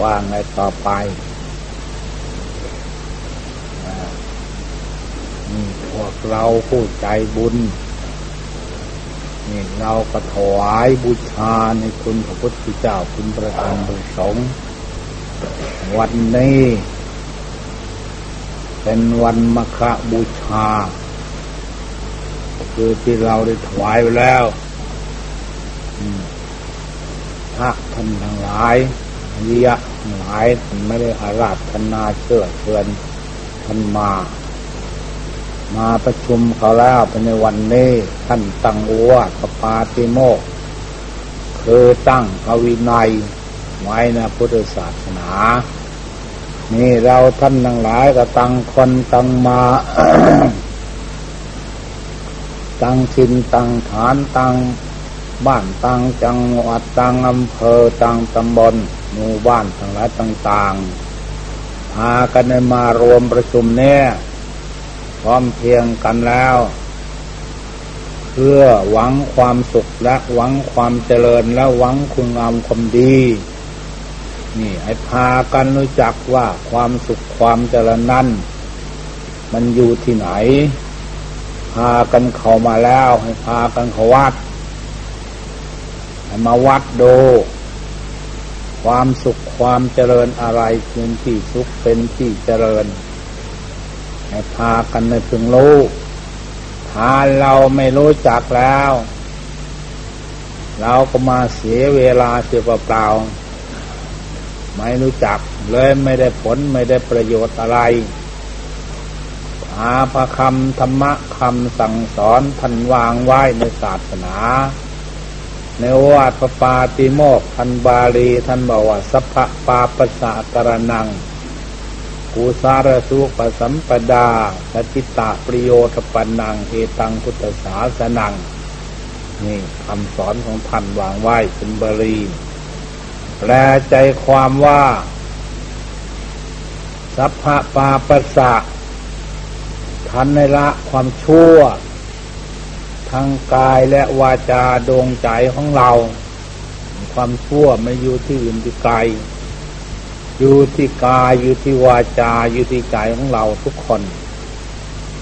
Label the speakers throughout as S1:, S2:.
S1: ว่าไงต่อไปนี่พวกเราผู้ใจบุญ นี่เราก็ถวายบูชาในคุณพระพุทธเจ้าคุณพระธรรมพระสงฆ์วันนี้ เป็นวันมคะบูชา คือที่เราได้ถวายไปแล้วพระท่านทั้งหลาย ยะหลายท่านไม่ได้อาราธนาเชื่อเชิญท่านมา มาประชุมเขาแล้วเป็นในวันนี้ท่านตั้งอวาสปาติโมกคือตั้งอวินัยไว้ในพุทธศาสนา นี่เราท่านทั้งหลายก็ตั้งคนตั้งมาตั้งชินตั้งฐานตั้งบ้านตั้งจังหวัดตั้งอำเภอตั้งตำบล หมู่บ้านทั้งหลายต่างๆพากันมารวมประชุมเนี่ยพร้อมเพียงกันแล้ว เพื่อหวังความสุขและหวังความเจริญและหวังคุณงามความดี นี่ให้พากันรู้จักว่าความสุขความเจริญนั้นมันอยู่ที่ไหน พากันเข้ามาแล้ว ให้พากันเขาวัดให้มาวัดดู ความสุขความเจริญอะไรเป็นที่สุขเป็นที่เจริญให้พากันในพึงรู้ถ้าเราไม่รู้จักแล้ว เราก็มาเสียเวลาเสียเปล่าๆไม่รู้จักเลยไม่ได้ผลไม่ได้ประโยชน์อะไรหาพระคำธรรมะคำสั่งสอนท่านวางไว้ในศาสนา ในวาทปาติโมกทันบาลีท่านบอกว่าสัพพปาปสะกรนังกูสารสุปสัมปดาสจิตาปริโยทปันนังเอตังพุทธศาสนัง นี่คำสอนของท่านวางไว้เป็นบาลีแปลใจความว่า สัพพะปาปสะทันในละความชั่ว ทั้งกายและวาจาดวงใจของเรา ความชั่วไม่อยู่ที่อื่นที่ไกล อยู่ที่กายอยู่ที่วาจาอยู่ที่ใจของเราทุกคน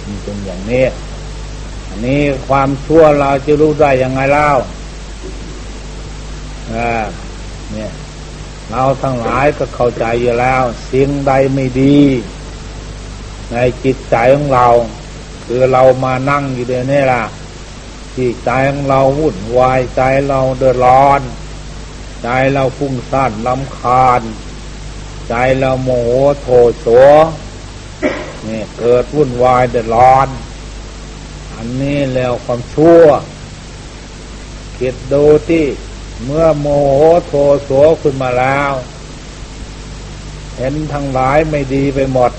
S1: มันเป็นอย่างนี้ อันนี้ความชั่วเราจะรู้ได้ยังไงเล่าเนี่ยเราทั้งหลายก็เข้าใจอยู่แล้ว สิ่งใดไม่ดี ในจิตใจของเรา คือเรามานั่งอยู่เดี๋ยวนี้ล่ะ ที่ใจของเราวุ่นวายใจเราเดือดร้อน ใจเราฟุ้งซ่านลำคาญ ใจเราโมโหโทโสนี่เกิดวุ่นวายเดือดร้อน อันนี้แล้วความชั่วคิดดูที่เมื่อโมโหโทโสขึ้นมาแล้ว เห็นทั้งหลายไม่ดีไปหมด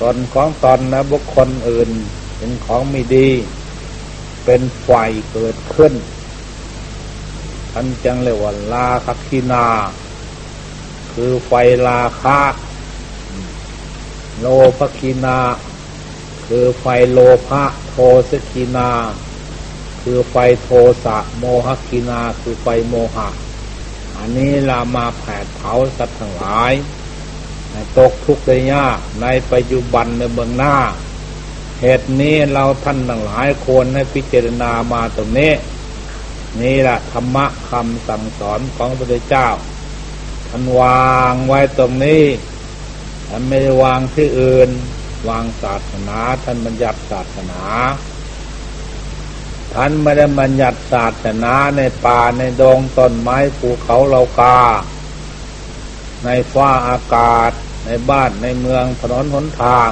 S1: ตนของตนนะบุคคลอื่นเป็นของไม่ดี เป็นไฟเกิดขึ้นท่านจังเรียกว่าลาคคินา คือไฟลาคะโลภคินา คือไฟโลภะโทสคินา คือไฟโทสะโมหคินา คือไฟโมหะ อันนี้เรามาแผดเผาสัตว์ทั้งหลายตกทุกข์ได้ยากในปัจจุบันในเมืองหน้า เหตุนี้เราท่านทั้งหลายควรให้พิจารณามาตรงนี้ นี่แหละธรรมะคำสั่งสอนของพระพุทธเจ้าท่านวางไว้ตรงนี้ท่านไม่ได้วางที่อื่น วางศาสนาท่านบัญญัติศาสนาท่านไม่ได้บัญญัติศาสนาในป่าในดงต้นไม้ภูเขาเลากา ในฟ้าอากาศ ในบ้านในเมืองถนนหนทาง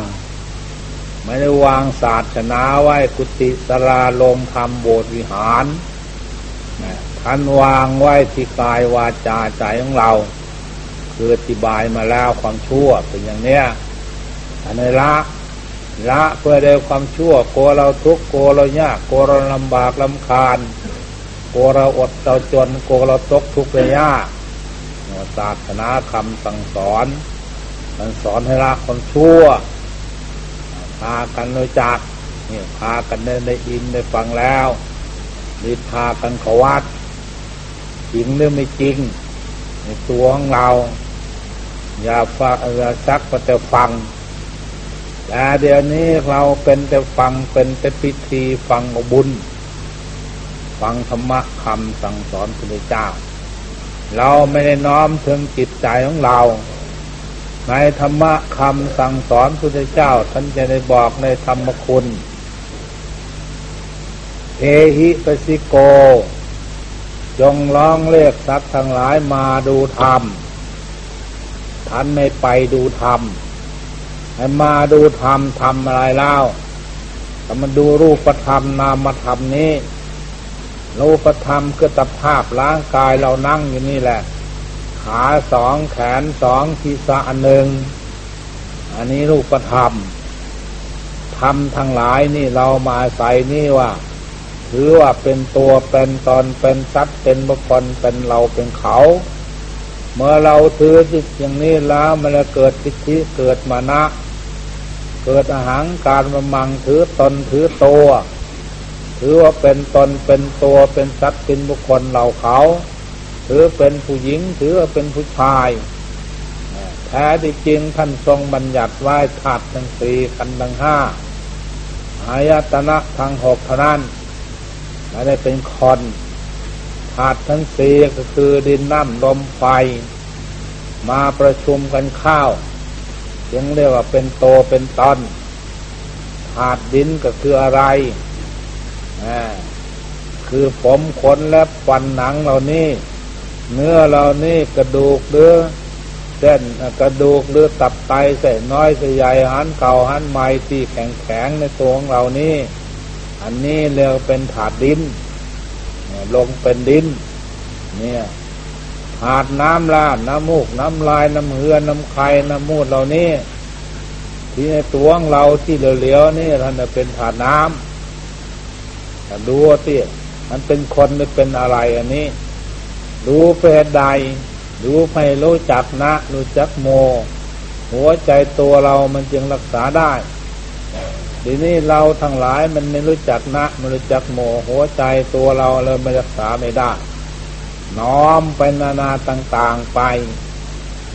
S1: ไม่ได้วางศาสนาไว้กุฏิสราลมธรรมโบสถ์วิหารท่านวางไว้ที่กายวาจาใจของเรา คืออธิบายมาแล้วความชั่วเป็นอย่างเนี้ยอันนี้ละละเพื่อได้ความชั่วกลัวเราทุกข์กลัวเรายากกลัวเราลำบากลำคาญกลัวเราอดเราจนกลัวเราตกทุกข์ยากศาสนาคำสั่งสอนมันสอนให้ละความชั่ว พากันรู้จักเนี่ยพากันได้ได้อินได้ฟังแล้วรีบพากันขวัดจริงหรือไม่จริง ในตัวของเรา อย่าฟังอย่าซักแต่ฟังแต่เดี๋ยวนี้เราเป็นแต่ฟังเป็นแต่พิธีฟังบุญ ฟังธรรมะคำสั่งสอนพระเจ้า เราไม่ได้น้อมถึงจิตใจของเรา ในธรรมะคำสั่งสอนพระเจ้า ท่านจะได้บอกในธรรมคุณเอหิปสิโก จงร้องเรียกสัตว์ทั้งหลายมาดูธรรม ท่านไม่ไปดูธรรมให้มาดูธรรมทำอะไรเล่าแต่มาดูรูปธรรมนามธรรมนี้รูปธรรมคือตภาพร่างกายเรานั่งอยู่นี่แหละ ขาสองแขนสองทีศะหนึ่ง อันนี้รูปธรรมธรรมทั้งหลายนี่เรามาใส่นี่ว่า ถือว่าเป็นตัวเป็นตนเป็นสัตว์เป็นบุคคลเป็นเราเป็นเขา เมื่อเราถือจิตอย่างนี้แล้วมันจะเกิดทิฏฐิเกิดมานะ เกิดอาหารการมามังถือตนถือตัว ถือว่าเป็นตนเป็นตัวเป็นสัตว์เป็นบุคคลเราเขา ถือเป็นผู้หญิงถือว่าเป็นผู้ชายแท้ที่จริงท่านทรงบัญญัติไว้ธาตุทั้งสี่ขันธ์ทั้งห้าอายตนะทั้งหกเท่านั้นไม่ได้เป็นคอนธาตุทั้งสี่ก็คือดินน้ำลมไฟ มาประชุมกันข้าวยังเรียกว่าเป็นโตเป็นตอนธาตุดินก็คืออะไรคือผมขนและฟันหนังเหล่านี้ เนื้อเหล่านี้กระดูกหรือเส้นกระดูกหรือตับไตเส้นน้อยเส้นใหญ่หันเก่าหันใหม่ที่แข็งแข็งในตัวของเรานี้อันนี้เรียกเป็นถาดดินลงเป็นดิน เนี่ยถาดน้ำลาดน้ำมูกน้ำลายน้ำเหือน้ำไข่น้ำมูดเหล่านี้ที่ในตัวของเราที่เหลียวๆนี่ท่านจะเป็นถาดน้ำแต่ดูที่มันเป็นคนหรือเป็นอะไรอันนี้ ดูเป็นใด ดูไม่รู้จักนะรู้จักโม หัวใจตัวเรามันจึงรักษาได้ทีนี้เราทั้งหลายมันไม่รู้จักนะไม่รู้จักโมหัวใจตัวเราเลยไม่รักษาไม่ได้ น้อมไปนานาต่างๆไป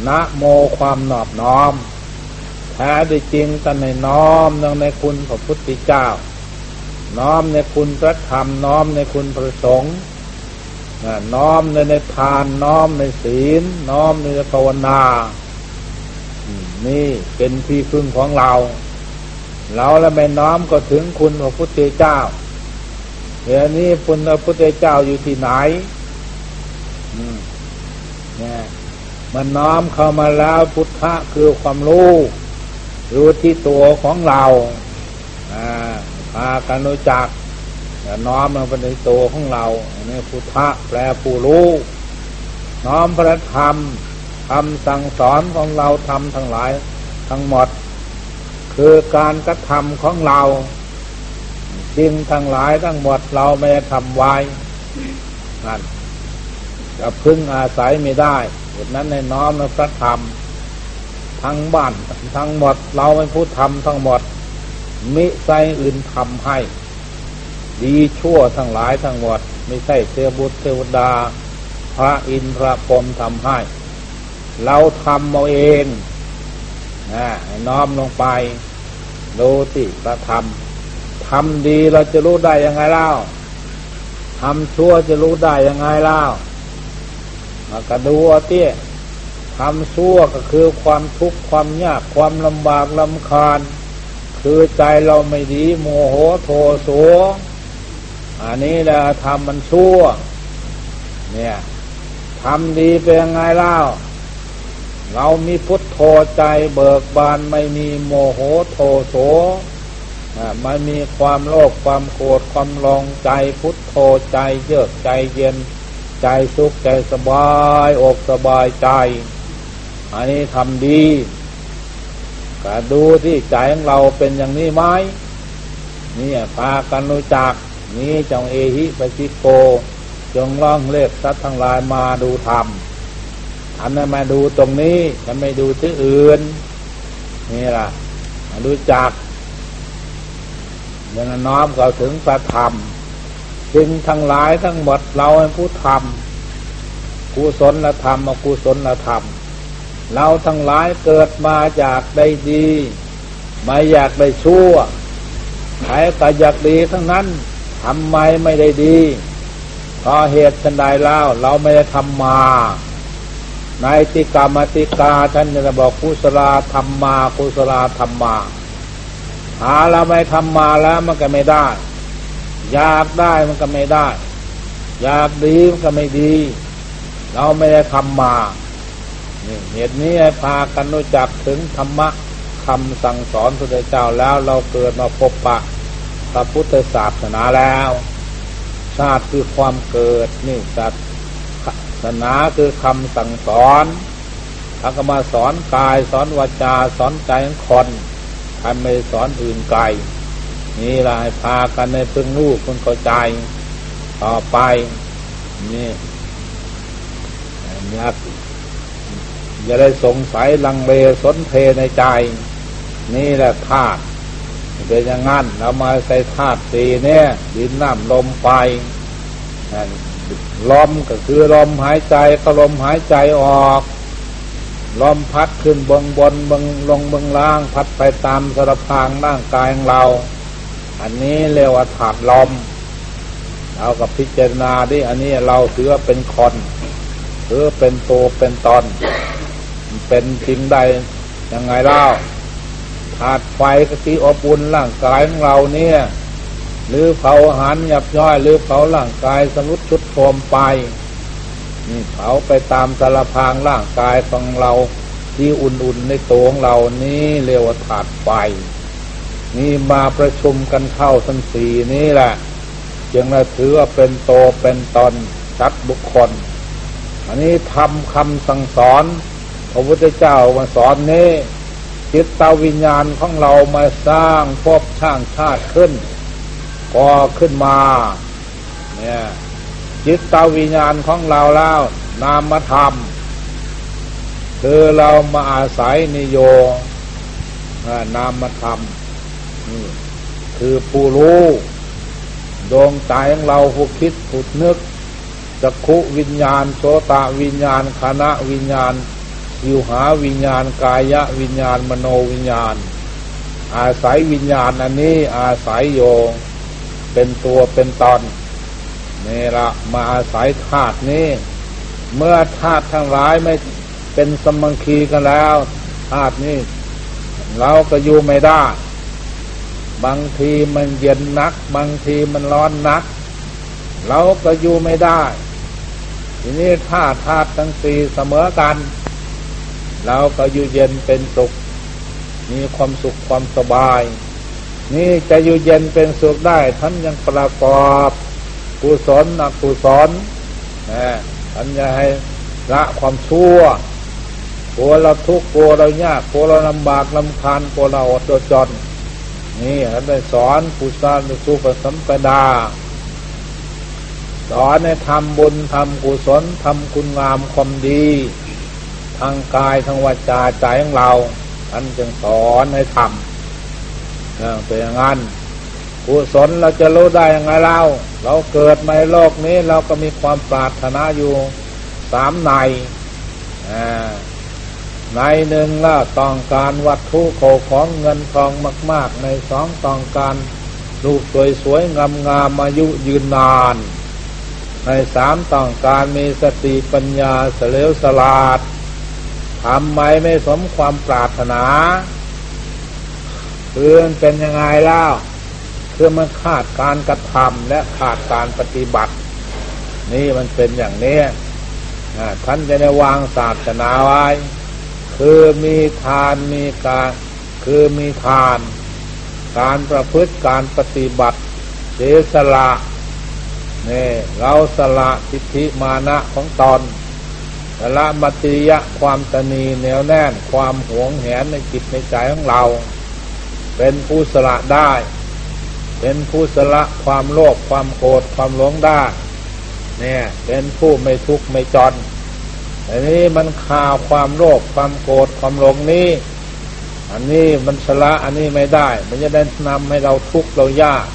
S1: นะโมความนอบน้อมแท้ด้จริงแต่ในน้อมในคุณพระพุทธเจ้า น้อมในคุณพระธรรมน้อมในคุณพระสงฆ์ น้อมในในทานน้อมในศีล น้อมในภาวนา นี่เป็นที่พึ่งของเรา เราและแม่น้อมก็ถึงคุณพระพุทธเจ้าเดี๋ยวนี้คุณพระพุทธเจ้าอยู่ที่ไหนเนี่ยมันน้อมเข้ามาแล้วพุทธะคือความรู้รู้ที่ตัวของเราพากันรู้จัก น้อมมาเป็นในตัวของเราอันนี้พุทธะแปลผู้รู้ น้อมพระธรรมคำสั่งสอนของเราทำทั้งหลายทั้งหมด คือการกระทำของเราสิ่งทั้งหลายทั้งหมดเราไม่ทำไว้นั่นจะพึ่งอาศัยไม่ได้เหตุนั้นในน้อมในพระธรรม ทั้งบ้านทั้งหมด เราไม่พูดทำทั้งหมด มิใช่อื่นทำให้ ดีชั่วทั้งหลายทั้งหมดไม่ใช่เทวบุตรเทวดา พระอินทร์พระพรหมทำให้ เราทำเอาเองนะน้อมลงไปดูสิพระธรรมทำดีเราจะรู้ได้ยังไงเล่าทำชั่วจะรู้ได้ยังไงเล่ามากระดูเอาเตี้ยทำชั่วก็คือความทุกข์ความยากความลำบากลำคาญ คือใจเราไม่ดีโมโหโทโส อันนี้แหละทำมันชั่ว เนี่ยทำดีเป็นยังไงเล่า เรามีพุทโธใจเบิกบานไม่มีโมโหโทโสไม่มีความโลภความโกรธความลองใจพุทโธใจเยือกใจเย็นใจสุขใจสบายอกสบายใจ อันนี้ทำดีก็ดูที่ใจของเราเป็นอย่างนี้ไหมนี่พากันรู้จัก นี่จงเอหิปชิโก จงร้องเรียกสัตว์ทั้งหลายมาดูธรรมอันนั้นมาดูตรงนี้จะไม่ดูที่อื่น นี่ล่ะมาดูจักยังน้อมเราถึงประธรรม จึงทั้งหลายทั้งหมดเราให้ผู้ทำกุศลธรรมอกุศลธรรม เราทั้งหลายเกิดมาอยากได้ดี ไม่อยากได้ชั่วใครก็อยากดีทั้งนั้น ทำไมไม่ได้ดีเพราะเหตุชันใดแล้วเราไม่ได้ทำมา ในติกามติกาท่านจะบอกกุศลธรรมมากุศลธรรมมาหาเราไม่ทำมาแล้วมันก็ไม่ได้ อยากได้มันก็ไม่ได้ อยากดีมันก็ไม่ดี เราไม่ได้ทำมาเหตุนี้พากันรู้จักถึงธรรมะคำสั่งสอนพระเจ้าแล้วเราเกิดมาพบปะ ระพุทธศาสนาแล้ว ชาติคือความเกิดนี่ศาสนาคือคำสั่งสอนพระก็มาสอนกายสอนวาจาสอนใจของคนทำไม่สอนอื่นไกลนี่ลายพากันในพึ่งลูกคุณเข้าใจ ต่อไปนี่อยากอย่าได้สงสัยลังเลสนเพในใจ นี่แหละธาตุ เป็นอย่างนั้นเรามาใส่ธาตุสีเนี่ยดินน้ำลมไฟลมก็คือลมหายใจก็ลมหายใจออกลมพัดขึ้นบงบนบงลงบงล่าง พัดไปตามสารพางร่างกายของเรา อันนี้เรียกว่าถาดลมเรากับพิจารณาดิอันนี้เราถือว่าเป็นคนถือเป็นตัวเป็นตอน เป็นจริงใดยังไงเล่า ถาดไฟกติอบอุ่นร่างกายของเราเนี่ย หรือเผาอาหารหยับย่อย หรือเผาร่างกายสมุดชุดโทมไปนี่เผาไปตามสารพางร่างกายของเราที่อุ่นๆในตัวของเรานี่เรียกว่าถาดไฟนี่มาประชุมกันเข้าทั้งสี่นี้แหละจึงเราถือว่าเป็นโตเป็นตนชัดบุคคล อันนี้ทำคำสั่งสอน พระพุทธเจ้ามาสอนนี้ จิตตวิญญาณของเรามาสร้างพบช่างชาติขึ้นก่อขึ้นมา เนี่ยจิตตวิญญาณของเราแล้วนามธรรม คือเรามาอาศัยนิโยนามธรรมนี่คือผู้รู้ดวงใจของเราผู้คิดผู้นึกจักขุวิญญาณ โสตวิญญาณคณะวิญญาณ ยิวหาวิญญาณกายะวิญญาณมโนวิญญาณ อาศัยวิญญาณอันนี้อาศัยโยเป็นตัวเป็นตอนนี่ละมาอาศัยธาตุนี้ เมื่อธาตุทั้งหลายไม่เป็นสมังคีกันแล้วธาตุนี้เราก็อยู่ไม่ได้ บางทีมันเย็นนัก บางทีมันร้อนนัก เราก็อยู่ไม่ได้ ทีนี้ธาตุธาตุทั้งสี่เสมอกัน เราก็อยู่เย็นเป็นสุข มีความสุขความสบาย นี่จะอยู่เย็นเป็นสุขได้ท่านยังประกอบกุศลอกุศลนะท่านจะให้ละความชั่วกลัวเราทุกข์กลัวเรายากกลัวเราลำบากลำคาญกลัวเราอดจนนี่ท่านได้สอนกุศลสุปสัมปดาสอนให้ทำบุญทำกุศลทำคุณงามความดี ทางกายทางวาจาใจของเราท่านจึงสอนให้ทำเป็นอย่างนั้นกุศลเราจะรู้ได้ยังไงเล่า เราเกิดมาในโลกนี้เราก็มีความปรารถนาอยู่สามในในหนึ่งละต้องการวัตถุโขของเงินทองมาก ๆ ในสองต้องการลูกสวยๆงามๆอายุยืนนาน ในสามต้องการมีสติปัญญาเสลียวสลาด ทำไมไม่สมความปรารถนาเพื่อนเป็นยังไงเล่าคือมันขาดการกระทำและขาดการปฏิบัติ นี่มันเป็นอย่างนี้ท่านจะได้วางศาสนาไว้ คือมีทานมีการคือมีทาน การประพฤติการปฏิบัติเสียสละนี่เราสละทิฏฐิมานะของตน ละมัติยะความตนีแนวแน่นความหวงแหนในจิตในใจของเรา เป็นผู้สละได้ เป็นผู้สละความโลภความโกรธความหลงได้เนี่ยเป็นผู้ไม่ทุกข์ไม่จนอันนี้มันข่าวความโลภความโกรธความหลงนี้ อันนี้มันสละอันนี้ไม่ได้ มันจะได้นำให้เราทุกข์เรายาก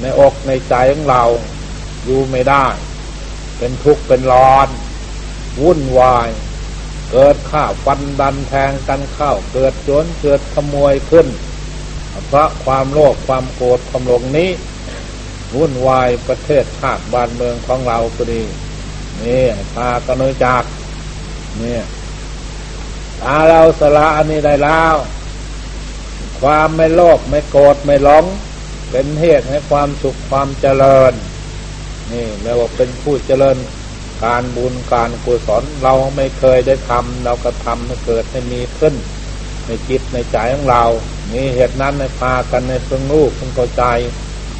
S1: ในอกในใจของเราอยู่ไม่ได้ เป็นทุกข์เป็นร้อน วุ่นวาย เกิดข้าฟันดันแทงกันเข้าเกิดโจนเกิดขโมยขึ้น เพราะความโลภความโกรธความหลงนี้ วุ่นวายประเทศชาติบ้านเมืองของเราก็ดีนี่พากันนจากนี่ถ้าเราสละอันนี้ได้แล้ว ความไม่โลภไม่โกรธไม่หลงเป็นเหตุให้ความสุขความเจริญ นี่เรียกว่าเป็นผู้เจริญ การบุญการกุศลเราไม่เคยได้ทำเราก็ทำให้เกิดให้มีขึ้น ในจิตในใจของเรานี่เหตุนั้นในพากันในเพิ่งรู้เพิ่งเข้าใจ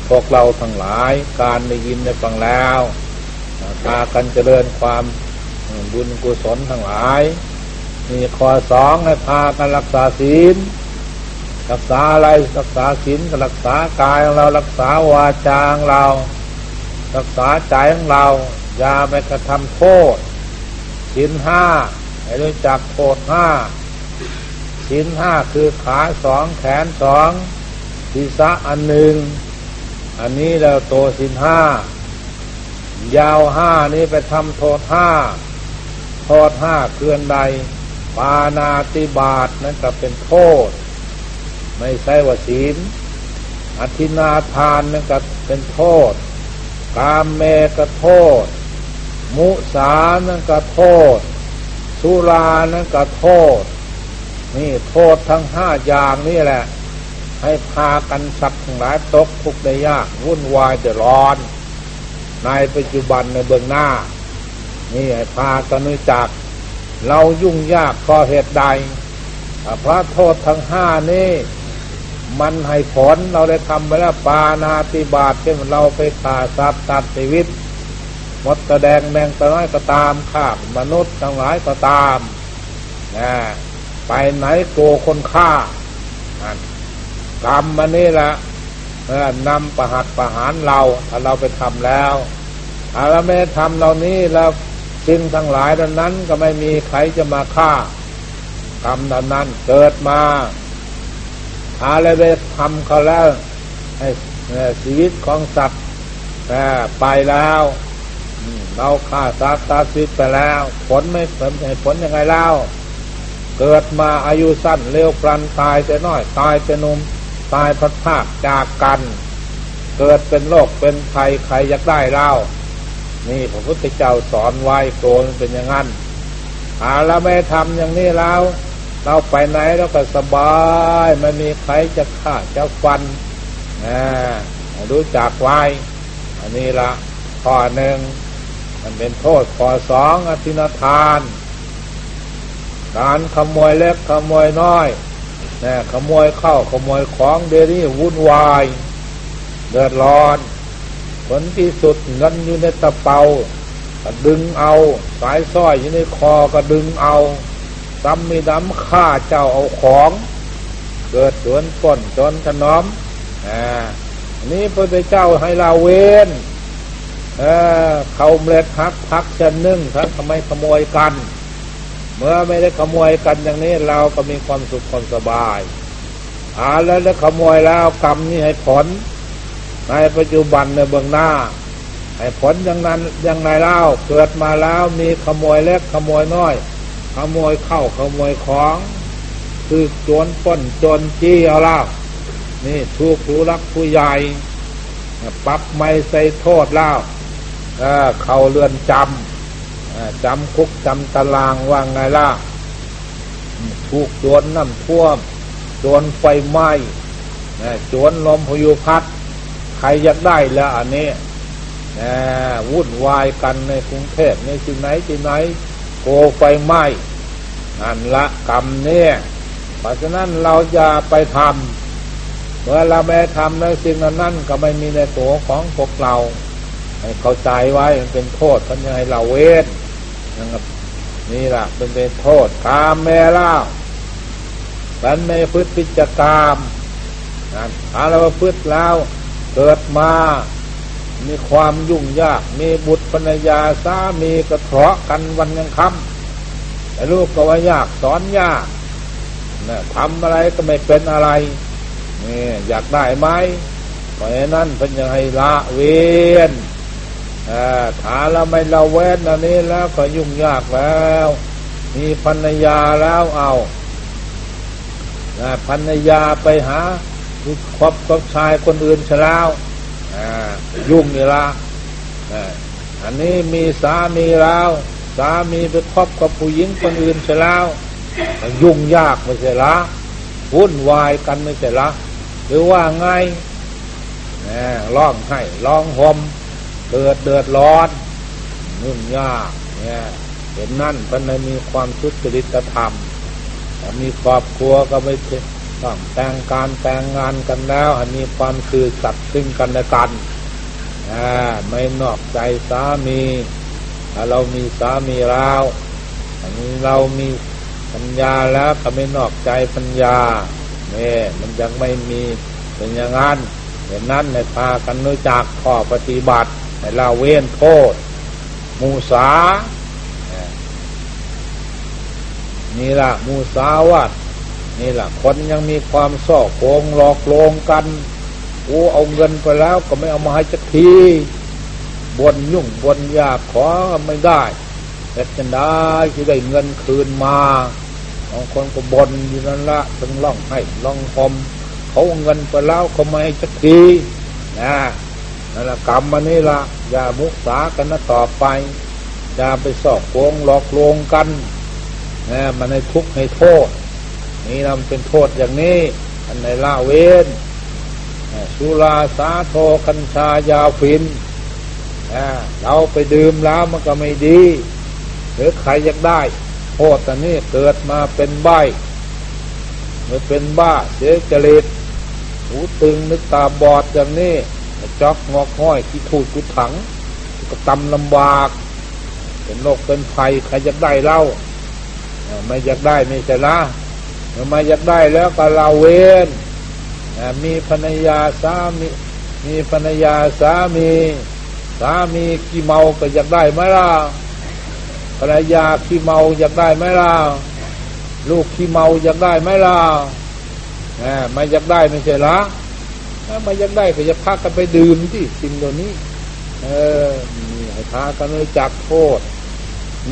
S1: พวกเราทั้งหลายการได้ยินได้ฟังแล้วพากันเจริญความบุญกุศลทั้งหลาย มีข้อสองให้พากันรักษาศีลรักษาอะไรรักษาศีลก็รักษากายของเรารักษาวาจาของเรา รักษาใจของเรา อย่าไปกระทำโทษศีลห้าให้รู้จักโทษห้าศีลห้าคือขาสองแขนสองศีรษะอันหนึ่ง อันนี้เราโตศีลห้ายาวห้านี้ไปทำโทษห้าโทษห้าเกินใด ปานาติบาตนั่นก็เป็นโทษ ไม่ใช่ว่าศีลอธินาทานนั่นก็เป็นโทษ กามเมก็โทษ มุสานั่นก็โทษ สุรานั่นก็โทษ นี่โทษทั้งห้าอย่างนี่แหละ ให้พากันสัตว์ทั้งหลายตกทุกข์ได้ยาก วุ่นวายเดือดร้อน ในปัจจุบันในเบื้องหน้า นี่ให้พากันรู้จัก เรายุ่งยากเพราะเหตุใดพระโทษทั้งห้านี่มันให้ผลเราได้ทำไปแล้วปานาติบาตเช่นเราไปฆ่าสัตว์ตัดชีวิต มดกระแดงแมงตะน้อยก็ตามข้ามนุษย์ทั้งหลายก็ตามนะไปไหนโกคนฆ่ากรรมมันนี่ละนำประหัตประหารเราถ้าเราไปทำแล้วถ้าเราไม่ทำเหล่านี้แล้วสิ่งทั้งหลายดังนั้นก็ไม่มีใครจะมาฆ่ากรรมดังนั้นเกิดมาถ้าเราไปทำเขาแล้วชีวิตของสัตว์ไปแล้ว เราฆ่าสัตว์ตัดชีวิตไปแล้ว ผลไม่ผลผลยังไงเล่า เกิดมาอายุสั้นเร็วพลันตายแต่น้อย ตายแต่นุ่มตายพัดภาคจากกัน เกิดเป็นโรคเป็นภัยใครอยากได้เล่า นี่พระพุทธเจ้าสอนไว้โกนเป็นอย่างนั้นหาแล้วไม่ทำอย่างนี้แล้วเราไปไหนเราก็สบายไม่มีใครจะฆ่าจะฟันนะรู้จักไว้ อันนี้ละข้อหนึ่ง มันเป็นโทษข้อสองอธินาทาน การขโมยเล็กขโมยน้อยนะขโมยเข้าขโมยของเดรี่วุ่นวาย เดือดร้อน ผลที่สุดเงินอยู่ในตะเปาก็ดึงเอา สายสร้อยอยู่ในคอก็ดึงเอาซ้ำมีน้ำฆ่าเจ้าเอาของ เกิดสวนก้นจนถนอมอ่านี้พระเจ้าให้เราเว้น เออเขาเมล็ดฮักพักจะนึ่งท่านทำไมขโมยกัน เมื่อไม่ได้ขโมยกันอย่างนี้เราก็มีความสุขความสบายอ่าแล้วได้ขโมยแล้วกรรมนี้ให้ผล ในปัจจุบันในเบื้องหน้า ให้ผลอย่างนั้นอย่างไรเล่าเกิดมาแล้วมีขโมยเล็กขโมยน้อย ขโมยเข้าขโมยของ คือโจรป้นโจรจี้เอาล่ะนี่ถูกผู้รักผู้ใหญ่ปรับไม่ใส่โทษแล้ว เข้าเรือนจำจำคุกจำตารางว่าไงล่ะถูกโจรน้ำท่วมโจรไฟไหม้โจรลมพายุพัด ใครอยากได้แล้วอันนี้วุ่นวายกันในกรุงเทพในที่ไหนที่ไหนโกไฟไหม้นั่นละกรรมเนี่ยเพราะฉะนั้นเราจะไปทำเมื่อเราไม่ทำในสิ่งนั้นก็ไม่มีในตัวของพวกเรา เข้าใจไว้มันเป็นโทษท่านยังให้เราเว้นนะครับนี่แหละเป็นเป็นโทษกามแม่ล่าบันไม่พฤติจกรรมนั่นถ้าเราพฤติแล้วเกิดมา มีความยุ่งยาก มีบุตรภรรยาสามีกระเทาะกันวันยังค่ำแต่ลูกก็ว่ายากสอนยากนะทำอะไรก็ไม่เป็นอะไรนี่อยากได้ไหมเพราะนั้นเป็นยังให้ละเวียน ถ้าเราไม่เราเว้นอันนี้แล้วก็ยุ่งยากแล้ว มีภรรยาแล้วเอาภรรยาไปหาคบกับชายคนอื่นซะแล้วยุ่งนี่ละอันนี้มีสามีแล้ว สามีไปคบกับผู้หญิงคนอื่นซะแล้วยุ่งยากไม่ใช่ละวุ่นวายกันไม่ใช่ละหรือว่าไงร้องให้ร้องห่ม เกิดเดือดร้อนนุ่นยากเนี่ยเห็นนั่นมันมีความทุจริตธรรมมีครอบครัวก็ไม่ต้องแต่งการแต่งงานกันแล้วอันมีความคือสัตย์ซึ่งกันและกันไม่นอกใจสามีถ้าเรามีสามีแล้วอันนี้เรามีปัญญาแล้วก็ไม่นอกใจปัญญาเนี่ยมันยังไม่มีเป็นอย่างนั้นเห็นนั้นในพากันรู้จักข้อปฏิบัติ ในเราเว้นโทษ มูสา นี่ละมูสาวัดนี่ละคนยังมีความซ่อโกงหลอกลวงกันโอ้เอาเงินไปแล้วก็ไม่เอามาให้จักทีบนยุ่งบนยากขอไม่ได้แต่จะได้ที่ได้เงินคืนมาบางคนก็บนอยู่นั่นละถึงล่องให้ล่องคมเขาเงินไปแล้วเขาไม่ให้จักทีนะ นั่นแหละกรรมมันนี่ละอย่ามุสากันนะต่อไป อย่าไปสอบโกงหลอกลวงกันนะมันในทุกข์ในโทษ นี่นำเป็นโทษอย่างนี้ อันในละเว้นสุราสาโทคัญชายาฟินเราไปดื่มแล้วมันก็ไม่ดี หรือใครอยากได้โทษแต่นี้เกิดมาเป็นใบเมื่อเป็นบ้าเสียจริตหูตึงนึกตาบอดอย่างนี้ จอกงอกห้อยที่ถูดกุถังก็ตำลำบาก เป็นโรคเป็นภัยใครอยากได้เล่าไม่อยากได้ไม่ใช่ละเมื่อมาอยากได้แล้วก็เราเวนมีภรรยาสามีมีภรรยาสามี สามีขี้เมาก็อยากได้ไหมล่ะภรรยาขี้เมาอยากได้ไหมล่ะลูกขี้เมาอยากได้ไหมล่ะไม่อยากได้ไม่ใช่ละ ถ้ามายังได้ก็จะพากันไปดื่มที่สิ่งเหล่านี้ เออนี่ให้พากันรู้จักโทษ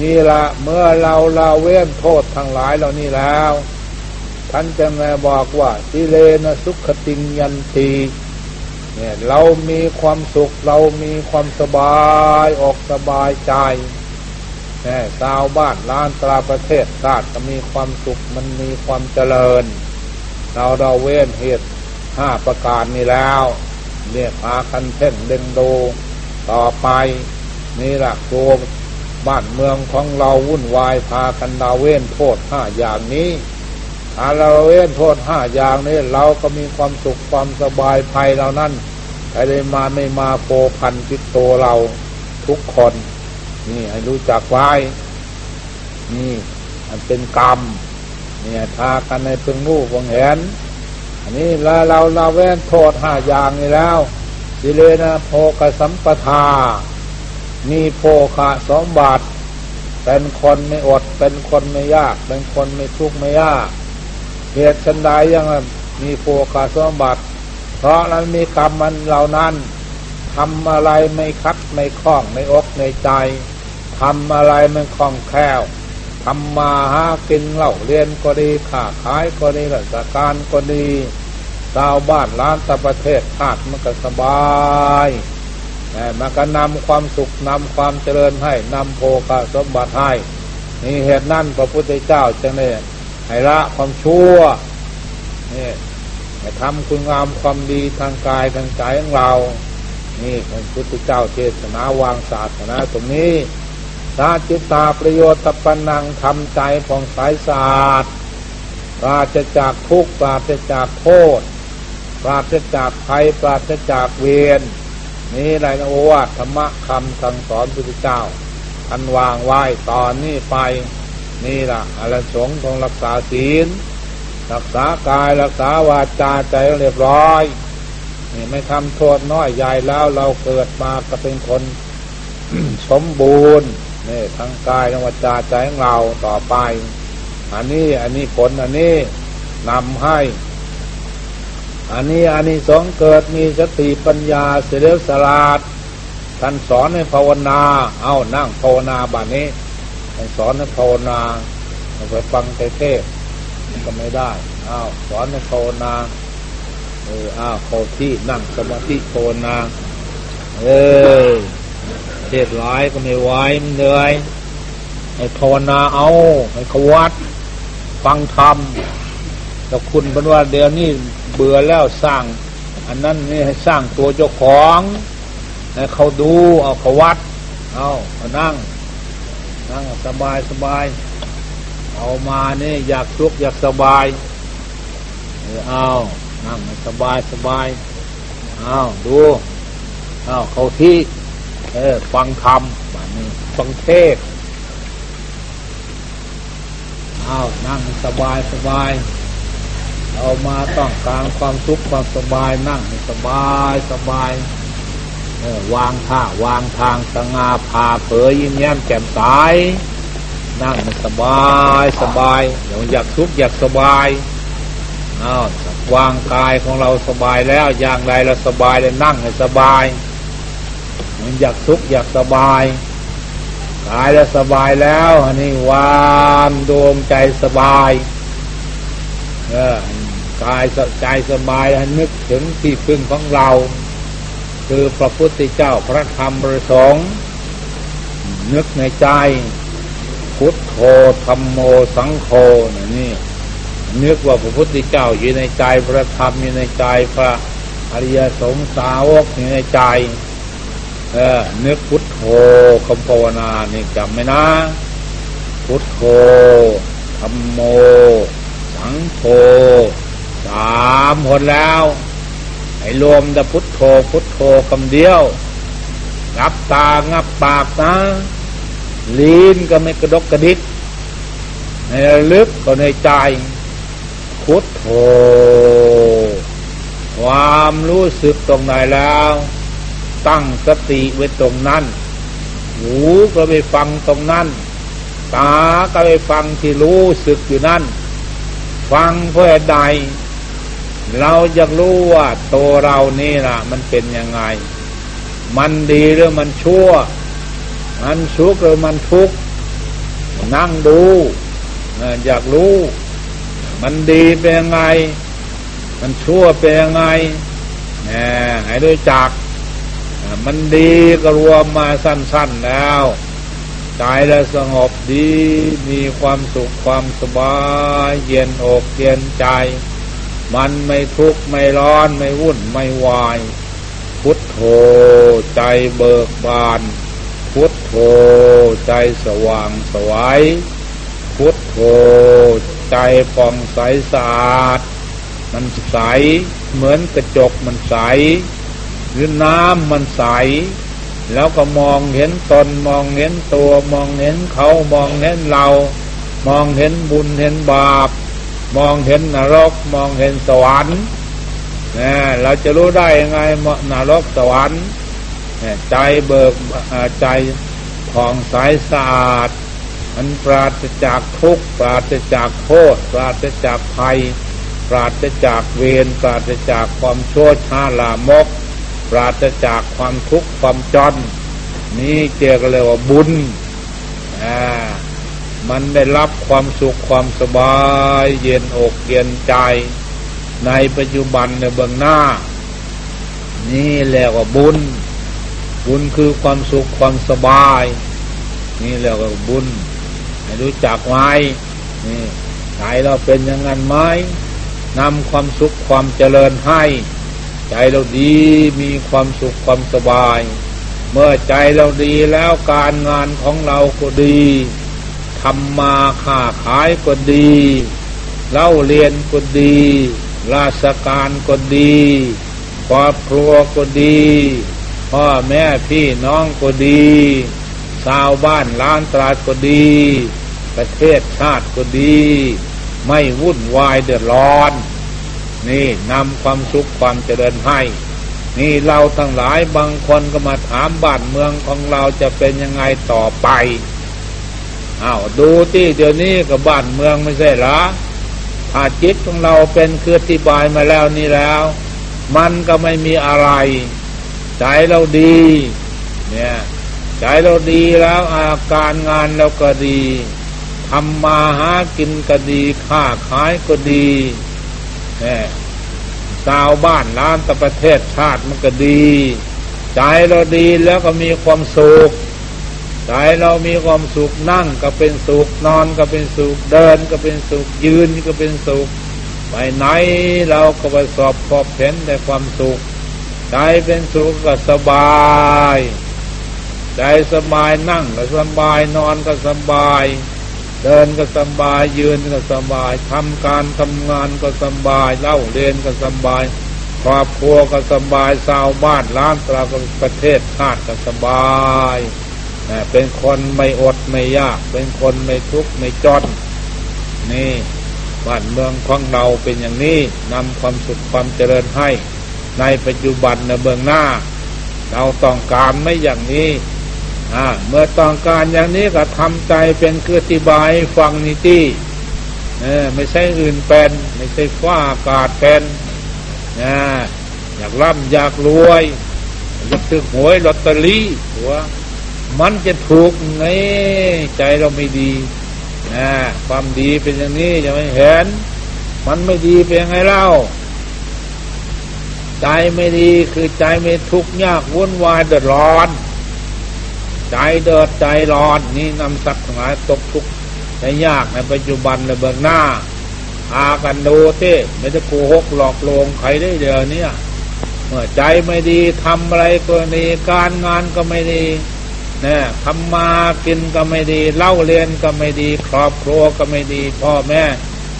S1: นี่ละเมื่อเราเราเว้นโทษทั้งหลายเหล่านี้แล้วท่านจะมาบอกว่าสิเลนะสุขติงยันตีเนี่ยเรามีความสุขเรามีความสบายออกสบายใจแน่ชาวบ้านล้านตราประเทศชาติก็มีความสุขมันมีความเจริญ เราเราเว้นเหตุ ห้าประการนี้แล้วเนี่ยพาคันเพ่งเด้งดูต่อไป นี่แหละตัวบ้านเมืองของเราวุ่นวายพากันดาเว้นโทษห้าอย่างนี้ถ้าเราเว้นโทษห้าอย่างนี้เราก็มีความสุขความสบายภัยเรานั่นใครเลยมาไม่มาโปพันติดตัวเราทุกคน นี่ให้รู้จักไว้ นี่ มันเป็นกรรม เนี่ยทากันในเพึงรู้เพึงเห็น นี้เราเราเราแว้นโทษห้าอย่างนี้แล้วสิเลนะโพกสัมปทา มีโภคะสองบาทเป็นคนไม่อด เป็นคนไม่ยาก เป็นคนไม่ทุกข์ไม่ยาก เหตุชันใดยังมีโภคะสองบาทเพราะนั้นมีกรรมมันเหล่านั้นทำอะไรไม่คัดไม่คล้องในอกในใจทำอะไรมันคล่องแคล่วทำมาหากินเหล่าเรียนก็ดีค้าขายก็ดีราชการก็ดี ชาวบ้านล้านตะประเทศชาติมันก็สบายมันก็นำความสุขนำความเจริญให้นำโภคสมบัติให้นี่เหตุนั้นพระพุทธเจ้าจึงได้ให้ละความชั่วนี่ให้ทำคุณงามความดีทางกายทางใจของเรา นี่พระพุทธเจ้าเทศนาวางศาสนาตรงนี้สาจิตาประโยชน์ตปนังทำใจของสายศาสตร์ราศจากทุกข์ปราศจากโทษ ปราศจากภัยปราศจากเวรนี่แหละโอวาทธรรมะคำสั่งสอนพระเจ้าอันวางไว้ตอนนี้ไป นี่ล่ะอรสงฆ์ต้องรักษาศีล รักษากายรักษาวาจาใจเรียบร้อย นี่ไม่ทำโทษน้อยใหญ่แล้วเราเกิดมาก็เป็นคนสมบูรณ์นี่ทั้งกายทั้งวาจาใจของเราต่อไป อันนี้อันนี้ผลอันนี้นำให้ อันนี้อันนี้สองเกิดมีสติปัญญาเสด็จสลาดท่านสอนให้ภาวนา เอานั่งภาวนาบานนี้ท่านสอนให้ภาวนาไปฟังเทศก็ไม่ได้อ้าวสอนให้ภาวนาเอออ้าวเขาที่นั่งสมาธิภาวนา เออเทศร้ายก็ไม่ไหวมันเหนื่อยให้ภาวนาเอาให้ขาวัดฟังธรรมแต่คุณเป็นว่าเดี๋ยวนี้ เบื่อแล้วสร้าง อันนั้นนี่ให้สร้างตัวเจ้าของให้เขาดูเอาเขาวัด เอาเอานั่ง นั่งสบายสบาย เอามานี่อยากทุกอยากสบายเอานั่งสบายสบายเอาดูเอาเขาที่ เออฟังธรรมแบบนี้ฟังเทศเอานั่งสบายสบาย เอามาต้องการความสุขความสบายนั่งสบายสบายวางท่าวางทางสง่าผ่าเผยยิ้มแย้มแจ่มใสนั่งสบายสบายเดี๋ยวอยากทุกข์อยากสบายอ้าววางกายของเราสบายแล้วอย่างไรเราสบายเลยนั่งให้สบายมันอยากทุกข์อยากสบายกายแล้วสบายแล้วอันนี้วางดวงใจสบายเออ กายใจสบายให้นึกถึงที่พึ่งของเรา คือพระพุทธเจ้าพระธรรมพระสงฆ์นึกในใจ พุทโธธรรมโมสังโฆนี่นึกว่าพระพุทธเจ้าอยู่ในใจพระธรรมอยู่ในใจพระอริยสงสาวกอยู่ในใจเออนึกพุทโธคำภาวนานี่จำไหมนะ พุทโธธรรมโม สังโฆ สามคนแล้ว ให้รวมแต่พุทโธพุทโธคำเดียว งับตางับปากนะลิ้นก็ไม่กระดกกระดิกในลึกก็ในใจพุทโธความรู้สึกตรงไหนแล้ว ตั้งสติไว้ตรงนั้น หูก็ไปฟังตรงนั้น ตาก็ไปฟังที่รู้สึกอยู่นั่น ฟังเพื่อใด เราอยากรู้ว่าตัวเรานี่ล่ะ มันเป็นยังไง มันดีหรือมันชั่ว มันสุขหรือมันทุกข์นั่งดูอยากรู้ มันดีเป็นยังไง มันชั่วเป็นยังไงให้รู้จัก มันดีก็รวมมาสั้น ๆแล้วใจแล้วสงบดีมีความสุขความสบาย เย็นอกเย็นใจ มันไม่ทุกข์ไม่ร้อนไม่วุ่นไม่วาย พุทโธใจเบิกบาน พุทโธใจสว่างสวัยพุทโธใจฟองใสสะอาด มันใสเหมือนกระจกมันใส หรือน้ำมันใส แล้วก็มองเห็นตนมองเห็นตัวมองเห็นเขามองเห็นเรา มองเห็นบุญเห็นบาป มองเห็นนรก มองเห็นสวรรค์นี่ยเราจะรู้ได้ยังไงนรกสวรรค์ใจเบิกใจผ่องใสสะอาด มันปราศจากทุกข์ปราศจากโทษปราศจากภัย ปราศจากเวรปราศจากความชั่วช้าลามก ปราศจากความทุกข์ความจนนี่เจอกันเลยว่าบุญอ่า มันได้รับความสุขความสบาย เย็นอกเย็นใจ ในปัจจุบันในเบื้องหน้า นี่แหละว่าบุญ บุญคือความสุขความสบาย นี่เรียกว่าบุญให้รู้จักไว้นี่ใจเราเป็นอย่างนั้นไหมนำความสุขความเจริญให้ ใจเราดีมีความสุขความสบาย เมื่อใจเราดีแล้วการงานของเราก็ดี ทำมาค้าขายก็ดี เล่าเรียนก็ดี ราชการก็ดีครอบครัวก็ดี พ่อแม่พี่น้องก็ดี ชาวบ้านล้านตราดก็ดี ประเทศชาติก็ดี ไม่วุ่นวายเดือดร้อน นี่นำความสุขความเจริญให้ นี่เราทั้งหลายบางคนก็มาถามบ้านเมืองของเราจะเป็นยังไงต่อไป อา้าวดูที่เดี๋ยวนี้กับบ้านเมืองไม่ใช่หรอถ้าจิตของเราเป็นคืออธิบายมาแล้วนี่แล้ว มันก็ไม่มีอะไร ใจเราดี เนี่ยใจเราดีแล้วอาการงานเราก็ดีทำมาหากินก็ดีค้าขายก็ดีเนี่ยชาวบ้านร้านตะประเทศชาติมันก็ดี ใจเราดีแล้วก็มีความสุข ใจเรามีความสุขนั่งก็เป็นสุขนอนก็เป็นสุขเดินก็เป็นสุขยืนก็เป็นสุขไปไหนเราก็ไปสอบพบเห็นแต่ความสุขใจเป็นสุขก็สบายใจสบายนั่งก็สบายนอนก็สบาย เดินก็สบายยืนก็สบายทำการทำงานก็สบายเล่าเรียนก็สบายครอบครัวก็สบายชาวบ้านร้านตราประเทศชาติก็สบาย เป็นคนไม่อดไม่ยาก เป็นคนไม่ทุกข์ไม่จนนี่บ้านเมืองของเราเป็นอย่างนี้นำความสุขความเจริญให้ ในปัจจุบันในเบื้องหน้า เราต้องการไม่อย่างนี้เมื่อต้องการอย่างนี้ก็ทำใจเป็นคืออธิบายฟังนิตี้ไม่ใช่อื่นเป็นไม่ใช่ฟ้าอากาศเป็นอยากร่ำอยากรวยอยากซื้อหวยลอตเตอรี่หัว มันจะถูกไงใจเราไม่ดีนะความดีเป็นอย่างนี้จะไม่เห็น มันไม่ดีเป็นยังไงเล่า ใจไม่ดีคือใจไม่ทุกข์ยากวุ่นวายเดือดร้อน ใจเดือดใจร้อนนี่นำสัตว์ทั้งหลายตกทุกข์ในยากในปัจจุบันในเบื้องหน้าพากันดูเต้ไม่จะโกหกหลอกลวงใครได้เดี๋ยวนี้เมื่อใจไม่ดีทำอะไรก็ดีการงานก็ไม่ดี นี่ยทำมากินก็ไม่ดีเล่าเรียนก็ไม่ดี ครอบครัวก็ไม่ดี พ่อแม่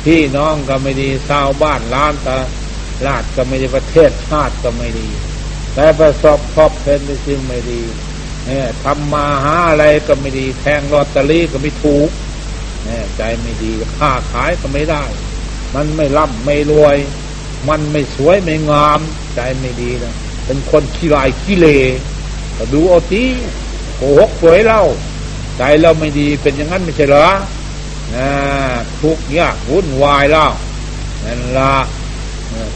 S1: พี่น้องก็ไม่ดีชาวบ้านล้านตาลาดก็ไม่ดีประเทศชาติก็ไม่ดีแต่ประสบพบเป็นจริงไม่ดีเนี่ยทำมาหาอะไรก็ไม่ดี แทงลอตเตอรี่ก็ไม่ถูกเนี่ยใจไม่ดีค้าขายก็ไม่ได้ มันไม่ร่ำไม่รวย มันไม่สวยไม่งาม ใจไม่ดีนะเป็นคนขี้ลายขี้เลก็ดูเอาที โกหกสวยเล่าใจเราไม่ดีเป็นอย่างนั้นไม่ใช่เหรอนะทุกยากวุ่นวายเล่านั่นละ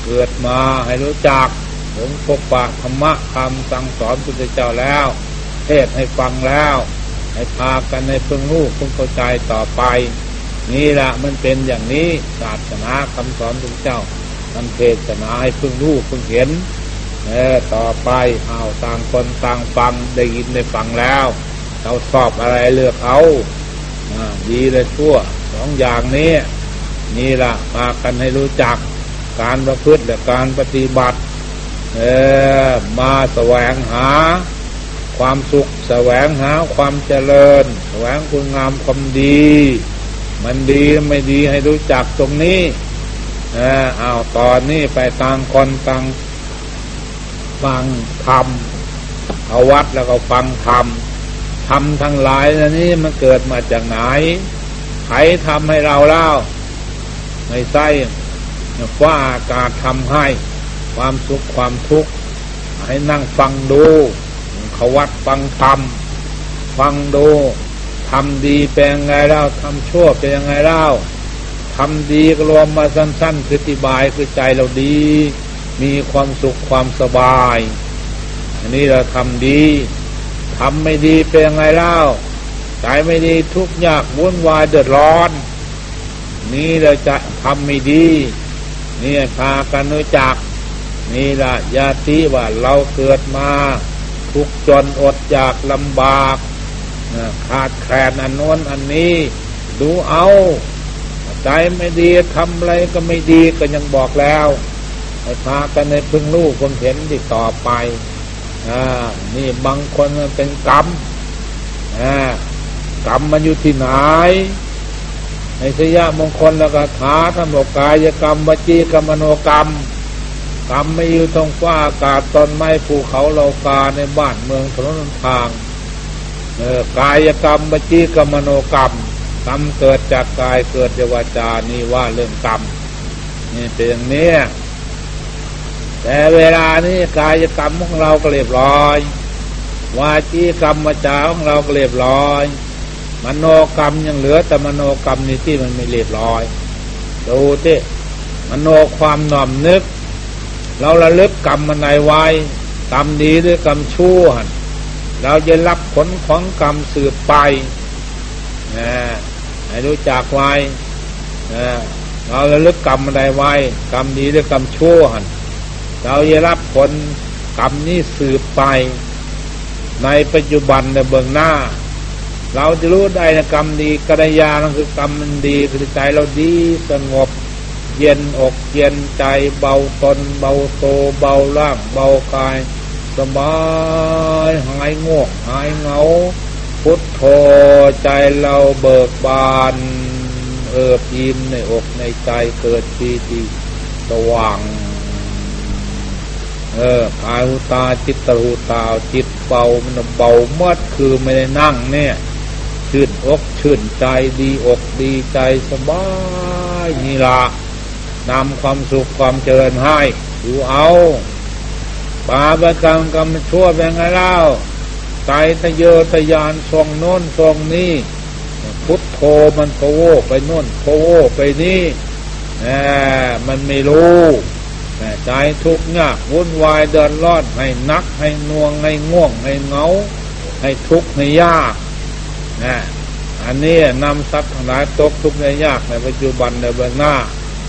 S1: เกิดมาให้รู้จักหลงพบปะธรรมะคำสั่งสอนพุทธเจ้าแล้ว เทศให้ฟังแล้ว ให้พากันในเพิ่งรู้เพิ่งเข้าใจต่อไป นี่แหละมันเป็นอย่างนี้ศาสนาคำสอนพุทธเจ้ามันเทศนาให้เพิ่งรู้เพิ่งเห็น เออต่อไปเอาต่างคนต่างฟังได้ยินได้ฟังแล้ว เราสอบอะไรเลือกเอาดีเลยชั่วสองอย่างนี้ นี่ละมากันให้รู้จักการประพฤติและการปฏิบัติ เออมาแสวงหา ความสุขแสวงหาความเจริญ แสวงคุณงามความดี มันดีไม่ดีให้รู้จักตรงนี้ เออเอาตอนนี้ไปต่างคนต่าง ฟังธรรมเอาวัดแล้วก็ฟังธรรมธรรมทั้งหลายนี้มันเกิดมาจากไหนใครทำให้เราเล่า ไม่ใช่ว่าอากาศทำให้ ความสุขความทุกข์ให้นั่งฟังดูเขาวัดฟังธรรมฟังดูทำดีเป็นยังไงเล่าทำชั่วเป็นยังไงเล่าทำดีก็รวมมาสั้นๆคือติบายคือใจเราดี มีความสุขความสบาย อันนี้เราทำดีทำไม่ดีเป็นยังไงเล่าใจไม่ดีทุกข์ยากวุ่นวายเดือดร้อน นี่เราจะทำไม่ดีนี่พากันรู้จัก นี่ละญาติว่าเราเกิดมา ทุกจนอดอยากลำบากขาดแคลนอันโน้นอันนี้ ดูเอา ใจไม่ดีทำอะไรก็ไม่ดีก็ยังบอกแล้ว ให้พากันในพึ่งลูกคนเห็นที่ต่อไปอ่านี่บางคนมันเป็นกรรมอ่ากรรมมันอยู่ที่ไหนในสยามงคลแล้วก็ถาธรรมกายกรรมวจีกรรมโนกรรม กรรมไม่อยู่ตรงฟ้าอากาศต้นไม้ภูเขาเหล่ากาในบ้านเมืองถนนทางเออกายกรรมวจีกรรมโนกรรมกรรมเกิดจากกายเกิดจากวาจานี่ว่าเรื่องกรรมนี่เป็นอย่างนี้ แต่เวลานี้กายกรรมของเราก็เรียบร้อย วาจีกรรมวาจาของเราก็เรียบร้อย มโนกรรมยังเหลือแต่มโนกรรมนี่ที่มันไม่เรียบร้อย ดูที่มโนความน้อมนึก เราระลึกกรรมมันในไว้กรรมดีหรือกรรมชั่วเราจะรับผลของกรรมสืบไปนะให้รู้จักไว้นะเราจะลึกกรรมอะไรไว้กรรมดีหรือกรรมชั่ว เราจะรับผลกรรมนี้สืบไป ในปัจจุบันในเบื้องหน้า เราจะรู้ได้นะกรรมดีกระยานั่นคือกรรมมันดีคือใจเราดีสงบ เย็นอกเย็นใจเบาตนเบาโตเบาร่างเบากาย สบายหายง่วงหายเหงา พุทโธใจเราเบิกบานเอิบยิ้มในอกในใจเกิดปีติสว่าง เออกายหูตาจิตตหูตาจิตเบามันเบาเมื่อคือไม่ได้นั่งเนี่ย ชื่นอกชื่นใจดีอกดีใจสบายนี่ละนำความสุขความเจริญให้ดูเอาปาบกรรมกรรมชั่วเป็นไงเล่าใจทะเยอทะยานทรงโน้นทรงนี้ พุทโธมันโพโวไปโน่นโพโวไปนี่แหมมันไม่รู้ ใจทุกข์ยากวุ่นวายเดินรอดให้นัก ให้น่วงให้ง่วงให้เงา ให้ทุกข์ให้ยากนะอันนี้นำทรัพย์ทั้งหลายตกทุกข์ในยากในปัจจุบันในเบื้องหน้า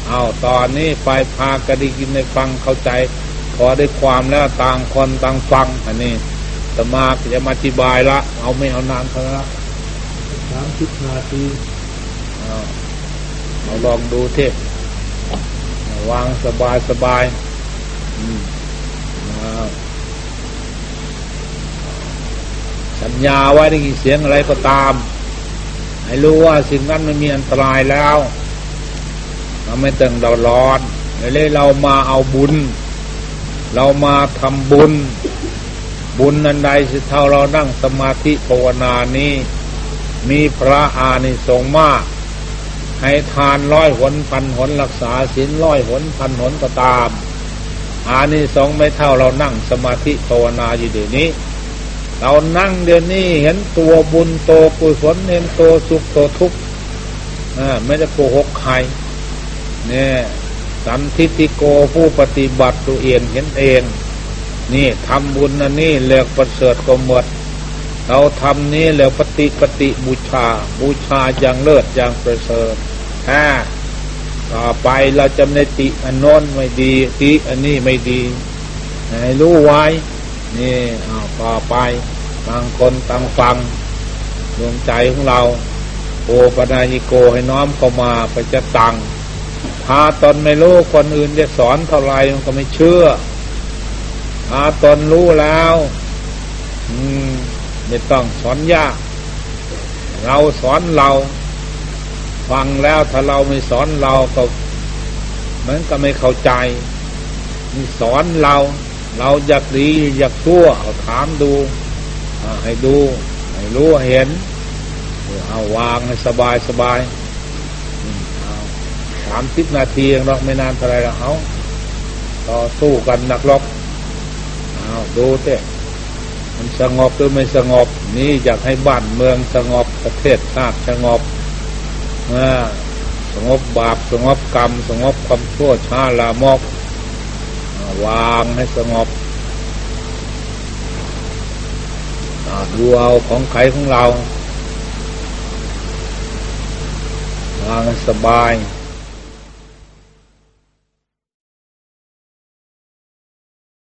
S1: เอาตอนนี้ไปพากระดิกินในฟังเข้าใจ พอได้ความแล้วต่างคนต่างฟัง อันนี้ตมาจะมาอธิบายละ เอาไม่เอานานเท่านั้น
S2: สามสิบนาที
S1: เอาลองดูเท วางสบายสบายสัญญาไว้ได้ยินเสียงอะไรก็ตาม ให้รู้ว่าสิ่งนั้นมันมีอันตรายแล้วเราไม่ต้องเราร้อนเลยเรามาเอาบุญ เรามาทำบุญ บุญนันใดสิเท่าเรานั่งสมาธิภาวนานี้ มีพระอานิสงส์มาก ให้ทานร้อยหนพันหนรักษาศีลร้อยหนพันหนก็ตามอานิสงส์ไม่เท่าเรานั่งสมาธิภาวนาอยู่เดี๋ยวนี้ เรานั่งเดี๋ยวนี้เห็นตัวบุญโตกุศลเห็นตัวสุขตัวทุกข์ไม่ได้โกหกใครเนี่ยสันทิติโกผู้ปฏิบัติตัวเองเห็นเอง นี่ทำบุญอันนี้เหลือกประเสริฐก็หมด เราทำนี้แล้วปฏิปฏิบูชา บูชาอย่างเลิศอย่างประเสริฐ ถ้าต่อไปเราจะในติอันโน้นไม่ดีติอันนี้ไม่ดีให้รู้ไว้นี่เอาต่อไปบางคนตั้งฟังดวงใจของเราโอปนาญิโกให้น้อมเข้ามาไปจะตังถ้าตนไม่รู้คนอื่นจะสอนเท่าไรมันก็ไม่เชื่อถ้าตนรู้แล้ว อืม ไม่ต้องสอนยาก เราสอนเรา ฟังแล้วถ้าเราไม่สอนเราก็เหมือนก็ไม่เข้าใจมีสอนเรา เราอยากดีอยากชั่วเอาถามดูให้ดูให้รู้เห็นเอาวางให้สบายสบายสามสิบนาทีเนาไม่นานเท่าไรแล้วเอาต่อสู้กันนักรบเอาดูเต้มันสงบหรือไม่สงบ นี่อยากให้บ้านเมืองสงบประเทศชาติสงบ สงบบาปสงบกรรม สงบความชั่วช้าลามกวางให้สงบดูเอาของใครของเราวางสบาย